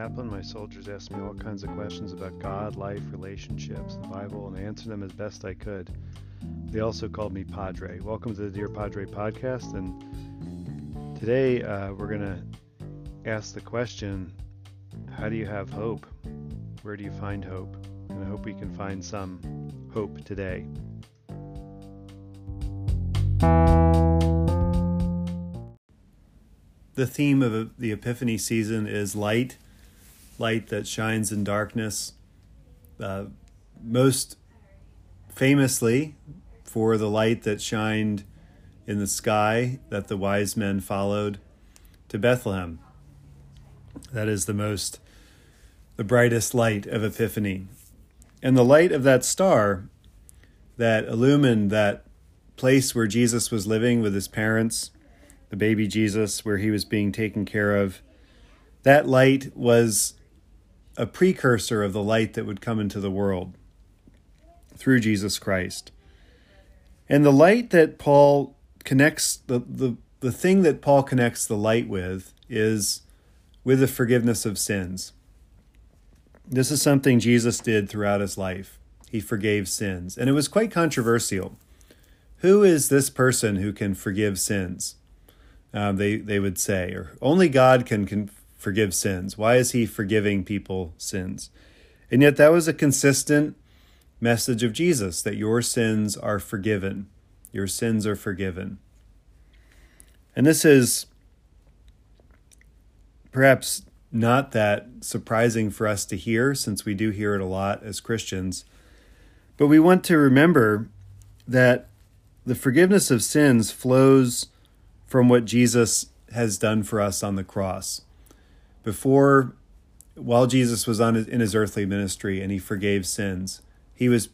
chaplain, my soldiers asked me all kinds of questions about God, life, relationships, the Bible, and I answered them as best I could. They also called me Padre. Welcome to the Dear Padre podcast. And today uh, we're going to ask the question How do you have hope? Where do you find hope? And I hope we can find some hope today. The theme of the Epiphany season is light, light that shines in darkness. Uh, most famously, for the light that shined in the sky that the wise men followed to Bethlehem. That is the most, the brightest light of Epiphany. And the light of that star that illumined that place where Jesus was living with his parents the baby Jesus, where he was being taken care of, that light was a precursor of the light that would come into the world through Jesus Christ. And the light that Paul connects, the, the, the thing that Paul connects the light with is with the forgiveness of sins. This is something Jesus did throughout his life. He forgave sins. And it was quite controversial. Who is this person who can forgive sins? um, they they would say, or only God can, can forgive sins. Why is He forgiving people sins? And yet, that was a consistent message of Jesus that your sins are forgiven. Your sins are forgiven. And this is perhaps not that surprising for us to hear, since we do hear it a lot as Christians. But we want to remember that the forgiveness of sins flows from what Jesus has done for us on the cross. Before, while Jesus was on his, in his earthly ministry and he forgave sins, he was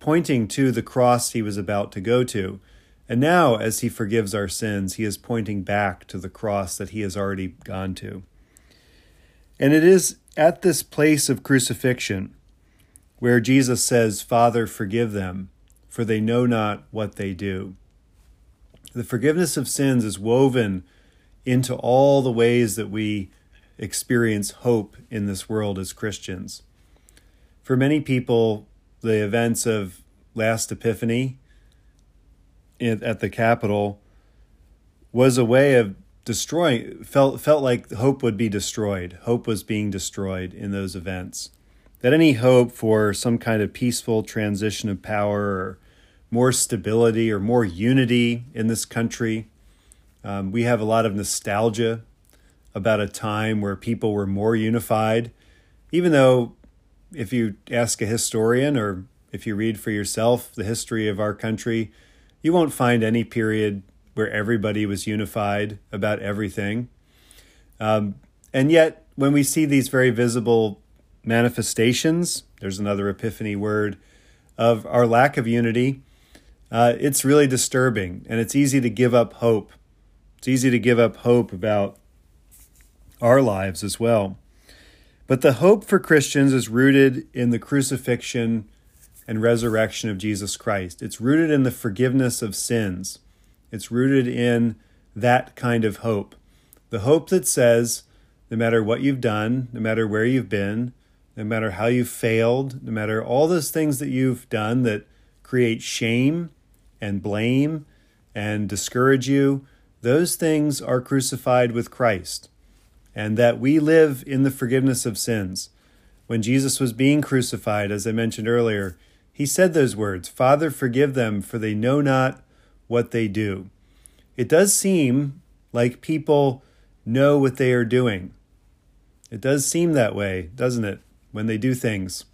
pointing to the cross he was about to go to. And now, as he forgives our sins, he is pointing back to the cross that he has already gone to. And it is at this place of crucifixion where Jesus says, Father, forgive them, for they know not what they do. The forgiveness of sins is woven into all the ways that we experience hope in this world as Christians. For many people, the events of last Epiphany at the Capitol was a way of destroying felt felt like hope would be destroyed. Hope was being destroyed in those events. That any hope for some kind of peaceful transition of power or more stability or more unity in this country. Um, we have a lot of nostalgia about a time where people were more unified, even though if you ask a historian or if you read for yourself the history of our country, you won't find any period where everybody was unified about everything. Um, and yet, when we see these very visible manifestations, there's another epiphany word, of our lack of unity, uh, it's really disturbing and it's easy to give up hope. It's easy to give up hope about our lives as well. But the hope for Christians is rooted in the crucifixion and resurrection of Jesus Christ. It's rooted in the forgiveness of sins. It's rooted in that kind of hope. The hope that says, no matter what you've done, no matter where you've been, no matter how you've failed, no matter all those things that you've done that create shame and blame and discourage you, those things are crucified with Christ, and that we live in the forgiveness of sins. When Jesus was being crucified, as I mentioned earlier, he said those words Father, forgive them, for they know not what they do. It does seem like people know what they are doing. It does seem that way, doesn't it, when they do things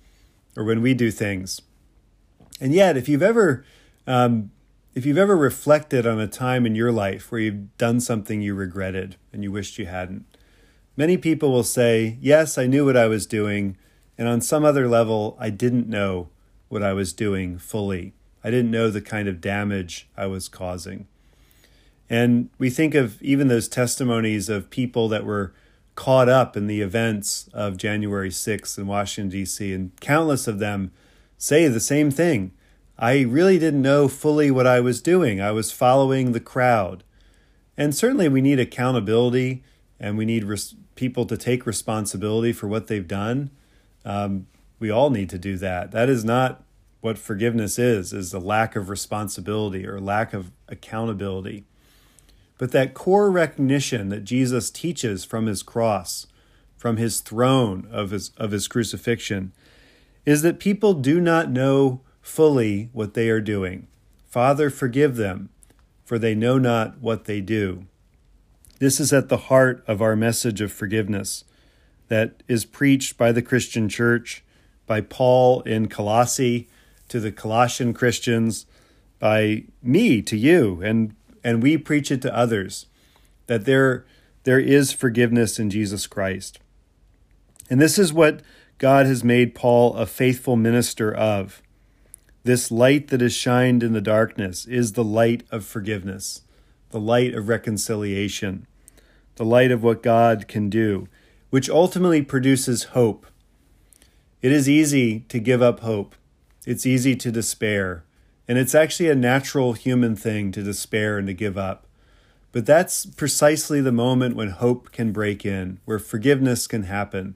or when we do things. And yet, if you've ever um, if you've ever reflected on a time in your life where you've done something you regretted and you wished you hadn't, many people will say, Yes, I knew what I was doing, and on some other level, I didn't know what I was doing fully. I didn't know the kind of damage I was causing. And we think of even those testimonies of people that were caught up in the events of January 6th in Washington, D.C., and countless of them say the same thing I really didn't know fully what I was doing. I was following the crowd. And certainly we need accountability and we need res- people to take responsibility for what they've done. Um, we all need to do that. That is not what forgiveness is, is a lack of responsibility or lack of accountability. But that core recognition that Jesus teaches from his cross, from his throne of his, of his crucifixion, is that people do not know fully what they are doing. Father, forgive them, for they know not what they do. This is at the heart of our message of forgiveness that is preached by the Christian church, by Paul in Colossae to the Colossian Christians, by me to you, and, and we preach it to others that there, there is forgiveness in Jesus Christ. And this is what God has made Paul a faithful minister of. This light that is shined in the darkness is the light of forgiveness, the light of reconciliation, the light of what God can do, which ultimately produces hope. It is easy to give up hope. It's easy to despair. And it's actually a natural human thing to despair and to give up. But that's precisely the moment when hope can break in, where forgiveness can happen,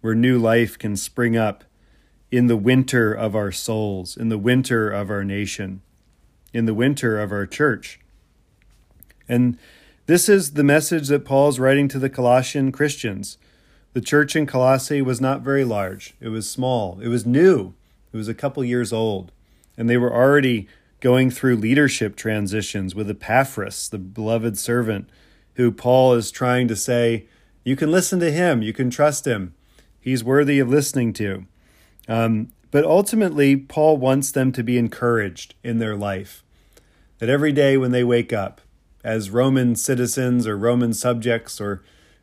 where new life can spring up in the winter of our souls, in the winter of our nation, in the winter of our church. And this is the message that Paul's writing to the Colossian Christians. The church in Colossae was not very large, it was small, it was new, it was a couple years old, and they were already going through leadership transitions with Epaphras, the beloved servant, who Paul is trying to say, You can listen to him, you can trust him, he's worthy of listening to. Um, but ultimately, Paul wants them to be encouraged in their life. That every day when they wake up, as Roman citizens or Roman subjects or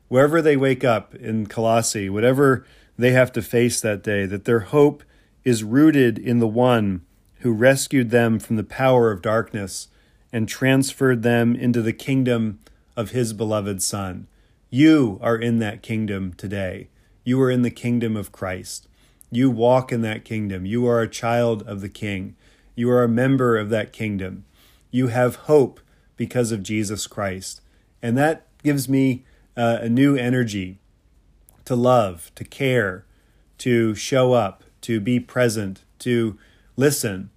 wherever they wake up in Colossae, whatever they have to face that day, that their hope is rooted in the one who rescued them from the power of darkness and transferred them into the kingdom of his beloved Son. You are in that kingdom today. You are in the kingdom of Christ. You walk in that kingdom. You are a child of the King. You are a member of that kingdom. You have hope because of Jesus Christ. And that gives me uh, a new energy to love, to care, to show up, to be present, to listen,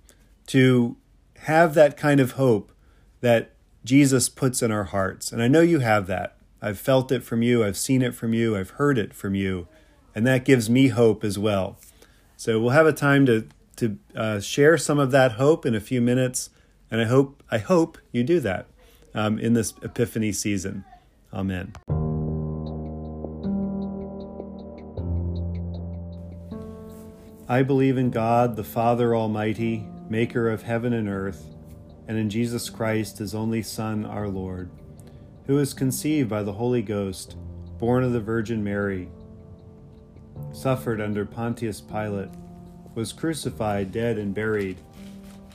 to have that kind of hope that Jesus puts in our hearts. And I know you have that. I've felt it from you, I've seen it from you, I've heard it from you and that gives me hope as well. So we'll have a time to to uh, share some of that hope in a few minutes, and I hope I hope you do that um, in this Epiphany season. Amen. I believe in God, the Father Almighty, maker of heaven and earth, and in Jesus Christ, his only Son, our Lord, who was conceived by the Holy Ghost, born of the Virgin Mary suffered under Pontius Pilate, was crucified, dead, and buried.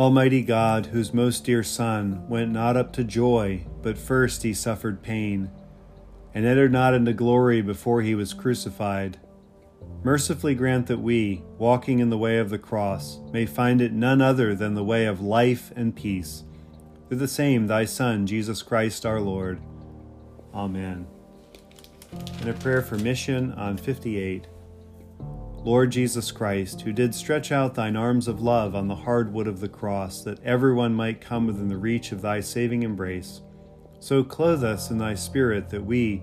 Almighty God, whose most dear Son went not up to joy, but first he suffered pain, and entered not into glory before he was crucified Mercifully grant that we, walking in the way of the cross, may find it none other than the way of life and peace. Through the same thy Son, Jesus Christ our Lord. Amen. And a prayer for mission on 58. Lord Jesus Christ, who did stretch out thine arms of love on the hard wood of the cross, that everyone might come within the reach of thy saving embrace, so clothe us in thy Spirit that we,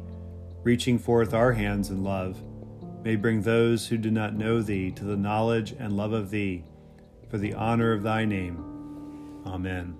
reaching forth our hands in love, may bring those who do not know thee to the knowledge and love of thee, for the honor of thy name. Amen.